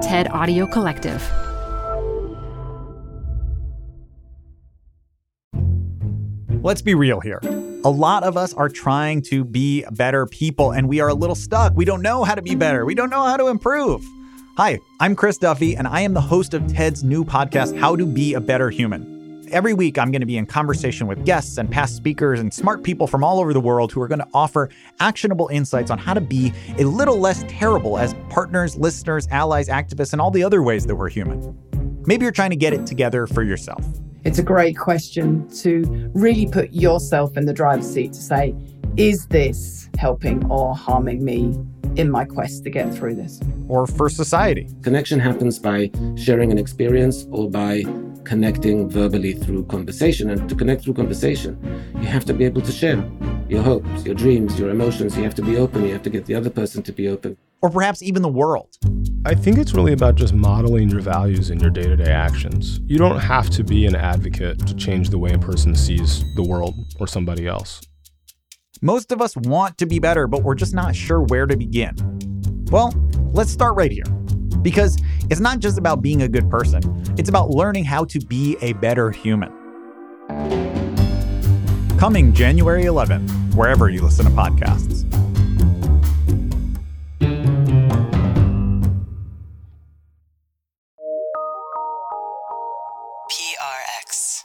TED Audio Collective. Let's be real here. A lot of us are trying to be better people and we are a little stuck. We don't know how to be better. We don't know how to improve. Hi, I'm Chris Duffy, and I am the host of TED's new podcast, How to Be a Better Human. Every week, I'm going to be in conversation with guests and past speakers and smart people from all over the world who are going to offer actionable insights on how to be a little less terrible as partners, listeners, allies, activists, and all the other ways that we're human. Maybe you're trying to get it together for yourself. It's a great question to really put yourself in the driver's seat to say, is this helping or harming me in my quest to get through this? Or for society. Connection happens by sharing an experience or by connecting verbally through conversation. And to connect through conversation, you have to be able to share your hopes, your dreams, your emotions. You have to be open. You have to get the other person to be open. Or perhaps even the world. I think it's really about just modeling your values in your day to day actions. You don't have to be an advocate to change the way a person sees the world or somebody else. Most of us want to be better, but we're just not sure where to begin. Well, let's start right here. Because it's not just about being a good person, it's about learning how to be a better human. Coming January 11th, wherever you listen to podcasts. PRX.